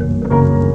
Música